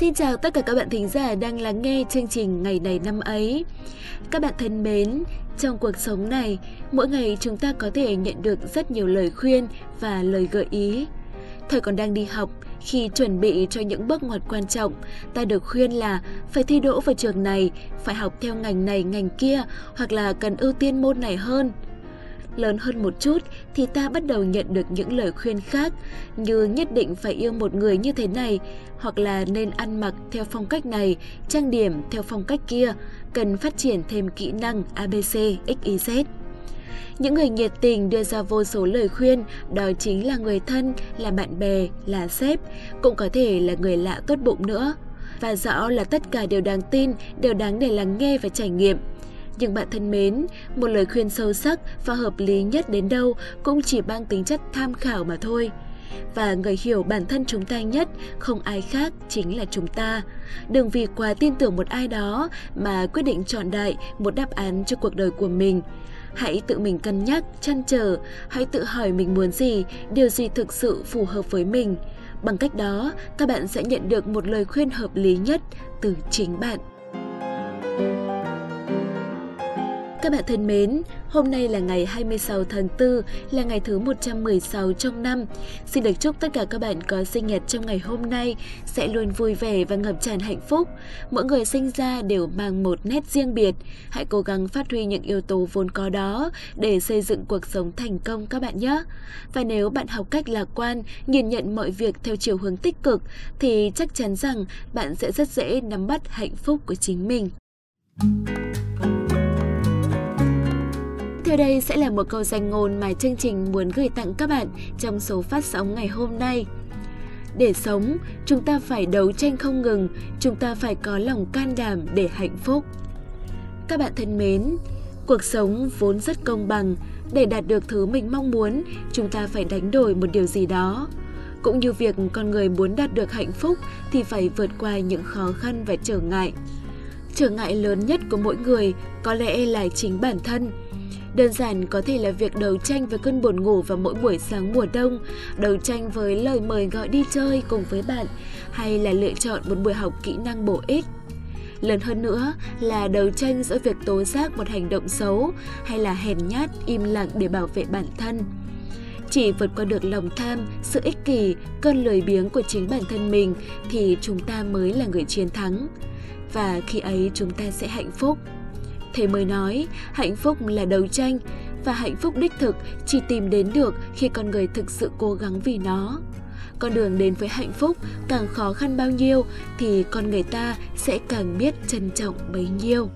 Xin chào tất cả các bạn thính giả đang lắng nghe chương trình Ngày này năm ấy. Các bạn thân mến, trong cuộc sống này, mỗi ngày chúng ta có thể nhận được rất nhiều lời khuyên và lời gợi ý. Thời còn đang đi học, khi chuẩn bị cho những bước ngoặt quan trọng, ta được khuyên là phải thi đỗ vào trường này, phải học theo ngành này ngành kia hoặc là cần ưu tiên môn này hơn – lớn hơn một chút thì ta bắt đầu nhận được những lời khuyên khác như nhất định phải yêu một người như thế này hoặc là nên ăn mặc theo phong cách này, trang điểm theo phong cách kia, cần phát triển thêm kỹ năng ABC, XYZ. Những người nhiệt tình đưa ra vô số lời khuyên, đó chính là người thân, là bạn bè, là sếp, cũng có thể là người lạ tốt bụng nữa. Và rõ là tất cả đều đáng tin, đều đáng để lắng nghe và trải nghiệm. Nhưng bạn thân mến, một lời khuyên sâu sắc và hợp lý nhất đến đâu cũng chỉ mang tính chất tham khảo mà thôi. Và người hiểu bản thân chúng ta nhất không ai khác chính là chúng ta. Đừng vì quá tin tưởng một ai đó mà quyết định chọn đại một đáp án cho cuộc đời của mình. Hãy tự mình cân nhắc, chăn trở, hãy tự hỏi mình muốn gì, điều gì thực sự phù hợp với mình. Bằng cách đó, các bạn sẽ nhận được một lời khuyên hợp lý nhất từ chính bạn. Các bạn thân mến, hôm nay là ngày 26 tháng 4, là ngày thứ 116 trong năm. Xin được chúc tất cả các bạn có sinh nhật trong ngày hôm nay sẽ luôn vui vẻ và ngập tràn hạnh phúc. Mỗi người sinh ra đều mang một nét riêng biệt. Hãy cố gắng phát huy những yếu tố vốn có đó để xây dựng cuộc sống thành công các bạn nhé. Và nếu bạn học cách lạc quan, nhìn nhận mọi việc theo chiều hướng tích cực thì chắc chắn rằng bạn sẽ rất dễ nắm bắt hạnh phúc của chính mình. Theo đây sẽ là một câu danh ngôn mà chương trình muốn gửi tặng các bạn trong số phát sóng ngày hôm nay. Để sống, chúng ta phải đấu tranh không ngừng, chúng ta phải có lòng can đảm để hạnh phúc. Các bạn thân mến, cuộc sống vốn rất công bằng, để đạt được thứ mình mong muốn, chúng ta phải đánh đổi một điều gì đó. Cũng như việc con người muốn đạt được hạnh phúc thì phải vượt qua những khó khăn và trở ngại. Trở ngại lớn nhất của mỗi người có lẽ là chính bản thân, Đơn giản có thể là việc đấu tranh với cơn buồn ngủ vào mỗi buổi sáng mùa đông, đấu tranh với lời mời gọi đi chơi cùng với bạn, hay là lựa chọn một buổi học kỹ năng bổ ích. Lớn hơn nữa là đấu tranh giữa việc tố giác một hành động xấu hay là hèn nhát, im lặng để bảo vệ bản thân. Chỉ vượt qua được lòng tham, sự ích kỷ, cơn lười biếng của chính bản thân mình thì chúng ta mới là người chiến thắng. Và khi ấy chúng ta sẽ hạnh phúc. Thầy mới nói, hạnh phúc là đấu tranh và hạnh phúc đích thực chỉ tìm đến được khi con người thực sự cố gắng vì nó. Con đường đến với hạnh phúc càng khó khăn bao nhiêu thì con người ta sẽ càng biết trân trọng bấy nhiêu.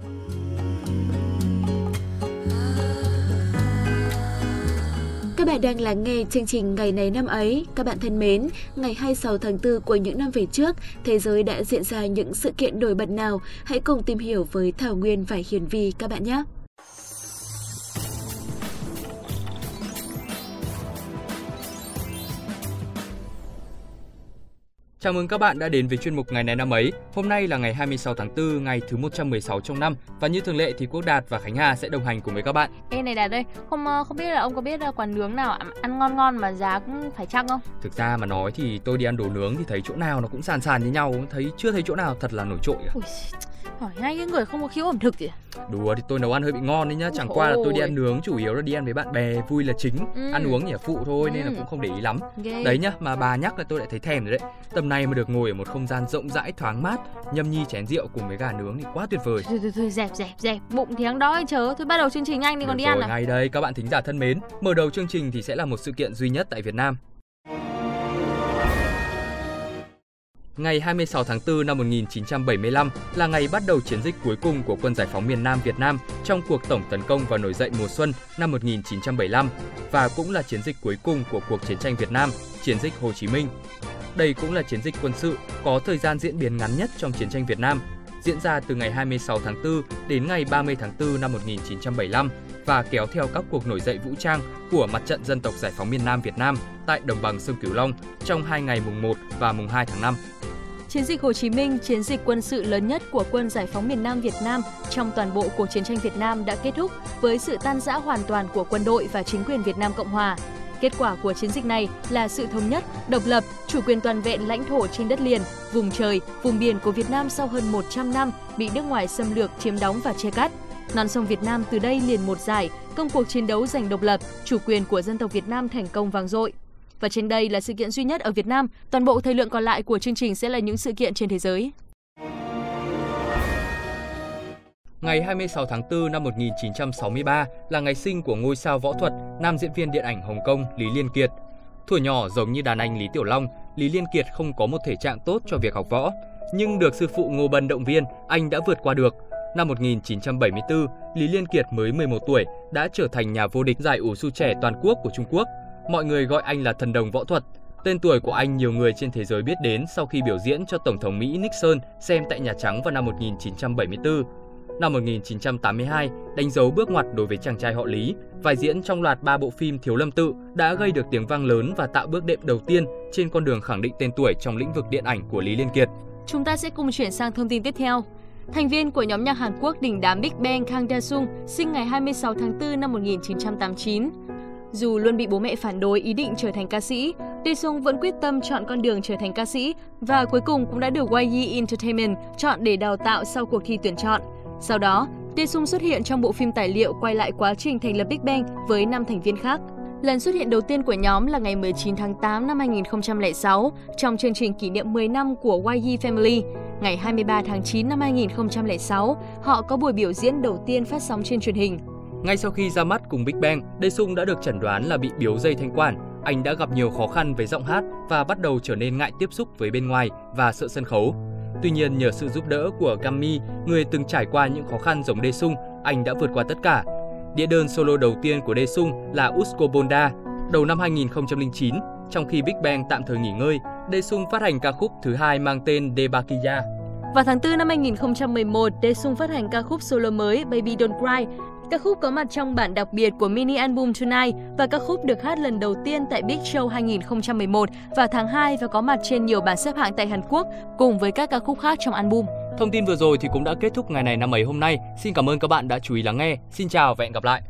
Bạn đang lắng nghe chương trình Ngày này năm ấy. Các bạn thân mến, ngày 26 tháng 4 của những năm về trước, thế giới đã diễn ra những sự kiện nổi bật nào? Hãy cùng tìm hiểu với Thảo Nguyên và Hiền Vi các bạn nhé! Chào mừng các bạn đã đến với chuyên mục ngày này năm ấy. Hôm nay là ngày 26 tháng 4, ngày thứ 116 trong năm và như thường lệ thì Quốc Đạt và Khánh Hà sẽ đồng hành cùng với các bạn. Ê này Đạt đây, không ờ, không biết là ông có biết ờ, quán nướng nào ăn ngon ngon mà giá cũng phải chăng không? Thực ra mà nói thì tôi đi ăn đồ nướng thì thấy chỗ nào nó cũng sàn sàn như nhau, thấy chưa thấy chỗ nào thật là nổi trội cả. Ui, hỏi ngay cái người không có khiếu ẩm thực gì đùa thì tôi nấu ăn hơi bị ngon đấy nhá chẳng qua là tôi đi ăn nướng chủ yếu là đi ăn với bạn bè vui là chính ừ. ăn uống nhỉ phụ thôi ừ. nên là ừ. cũng không để ý lắm Ghê. đấy nhá mà bà nhắc là tôi lại thấy thèm rồi đấy tầm này mà được ngồi ở một không gian rộng rãi thoáng mát nhâm nhi chén rượu cùng với gà nướng thì quá tuyệt vời thôi thôi, thôi dẹp dẹp dẹp bụng thì đang đói chớ thôi bắt đầu chương trình nhanh đi còn đi rồi, ăn à ngay đây các bạn thính giả thân mến mở đầu chương trình thì sẽ là một sự kiện duy nhất tại Việt Nam Ngày 26 tháng 4 năm 1975 là ngày bắt đầu chiến dịch cuối cùng của quân giải phóng miền Nam Việt Nam trong cuộc tổng tấn công và nổi dậy mùa xuân năm 1975 và cũng là chiến dịch cuối cùng của cuộc chiến tranh Việt Nam, chiến dịch Hồ Chí Minh. Đây cũng là chiến dịch quân sự có thời gian diễn biến ngắn nhất trong chiến tranh Việt Nam, diễn ra từ ngày 26 tháng 4 đến ngày 30 tháng 4 năm 1975 và kéo theo các cuộc nổi dậy vũ trang của Mặt trận Dân tộc Giải phóng miền Nam Việt Nam tại đồng bằng sông Cửu Long trong hai ngày mùng 1 và mùng 2 tháng 5. Chiến dịch Hồ Chí Minh, chiến dịch quân sự lớn nhất của quân giải phóng miền Nam Việt Nam trong toàn bộ cuộc chiến tranh Việt Nam đã kết thúc với sự tan rã hoàn toàn của quân đội và chính quyền Việt Nam Cộng Hòa. Kết quả của chiến dịch này là sự thống nhất, độc lập, chủ quyền toàn vẹn lãnh thổ trên đất liền, vùng trời, vùng biển của Việt Nam sau hơn 100 năm bị nước ngoài xâm lược, chiếm đóng và che cắt. Non sông Việt Nam từ đây liền một giải, công cuộc chiến đấu giành độc lập, chủ quyền của dân tộc Việt Nam thành công vang dội. Và trên đây là sự kiện duy nhất ở Việt Nam, toàn bộ thời lượng còn lại của chương trình sẽ là những sự kiện trên thế giới. Ngày 26 tháng 4 năm 1963 là ngày sinh của ngôi sao võ thuật, nam diễn viên điện ảnh Hồng Kông Lý Liên Kiệt. Thuở nhỏ giống như đàn anh Lý Tiểu Long, Lý Liên Kiệt không có một thể trạng tốt cho việc học võ, nhưng được sư phụ Ngô Bân động viên, anh đã vượt qua được. Năm 1974, Lý Liên Kiệt mới 11 tuổi đã trở thành nhà vô địch giải ủ su trẻ toàn quốc của Trung Quốc. Mọi người gọi anh là thần đồng võ thuật. Tên tuổi của anh nhiều người trên thế giới biết đến sau khi biểu diễn cho Tổng thống Mỹ Nixon xem tại Nhà Trắng vào năm 1974. Năm 1982, đánh dấu bước ngoặt đối với chàng trai họ Lý, vai diễn trong loạt ba bộ phim Thiếu Lâm Tự đã gây được tiếng vang lớn và tạo bước đệm đầu tiên trên con đường khẳng định tên tuổi trong lĩnh vực điện ảnh của Lý Liên Kiệt. Chúng ta sẽ cùng chuyển sang thông tin tiếp theo. Thành viên của nhóm nhạc Hàn Quốc đình đám Big Bang Kang Da-sung sinh ngày 26 tháng 4 năm 1989. Dù luôn bị bố mẹ phản đối ý định trở thành ca sĩ, Daesung vẫn quyết tâm chọn con đường trở thành ca sĩ và cuối cùng cũng đã được YG Entertainment chọn để đào tạo sau cuộc thi tuyển chọn. Sau đó, Daesung xuất hiện trong bộ phim tài liệu quay lại quá trình thành lập Big Bang với 5 thành viên khác. Lần xuất hiện đầu tiên của nhóm là ngày 19 tháng 8 năm 2006 trong chương trình kỷ niệm 10 năm của YG Family. Ngày 23 tháng 9 năm 2006, họ có buổi biểu diễn đầu tiên phát sóng trên truyền hình. Ngay sau khi ra mắt cùng Big Bang, Daesung đã được chẩn đoán là bị biếu dây thanh quản. Anh đã gặp nhiều khó khăn với giọng hát và bắt đầu trở nên ngại tiếp xúc với bên ngoài và sợ sân khấu. Tuy nhiên nhờ sự giúp đỡ của Grammy, người từng trải qua những khó khăn giống Daesung, anh đã vượt qua tất cả. Đĩa đơn solo đầu tiên của Daesung là Usko Bonda đầu năm 2009, trong khi Big Bang tạm thời nghỉ ngơi, Daesung phát hành ca khúc thứ hai mang tên Debakiya. Vào tháng 4 năm 2011, Daesung phát hành ca khúc solo mới Baby Don't Cry các khúc có mặt trong bản đặc biệt của mini album Tonight và các khúc được hát lần đầu tiên tại Big Show 2011 vào tháng 2 và có mặt trên nhiều bảng xếp hạng tại Hàn Quốc cùng với các ca khúc khác trong album. Thông tin vừa rồi thì cũng đã kết thúc ngày này năm ấy hôm nay. Xin cảm ơn các bạn đã chú ý lắng nghe. Xin chào và hẹn gặp lại.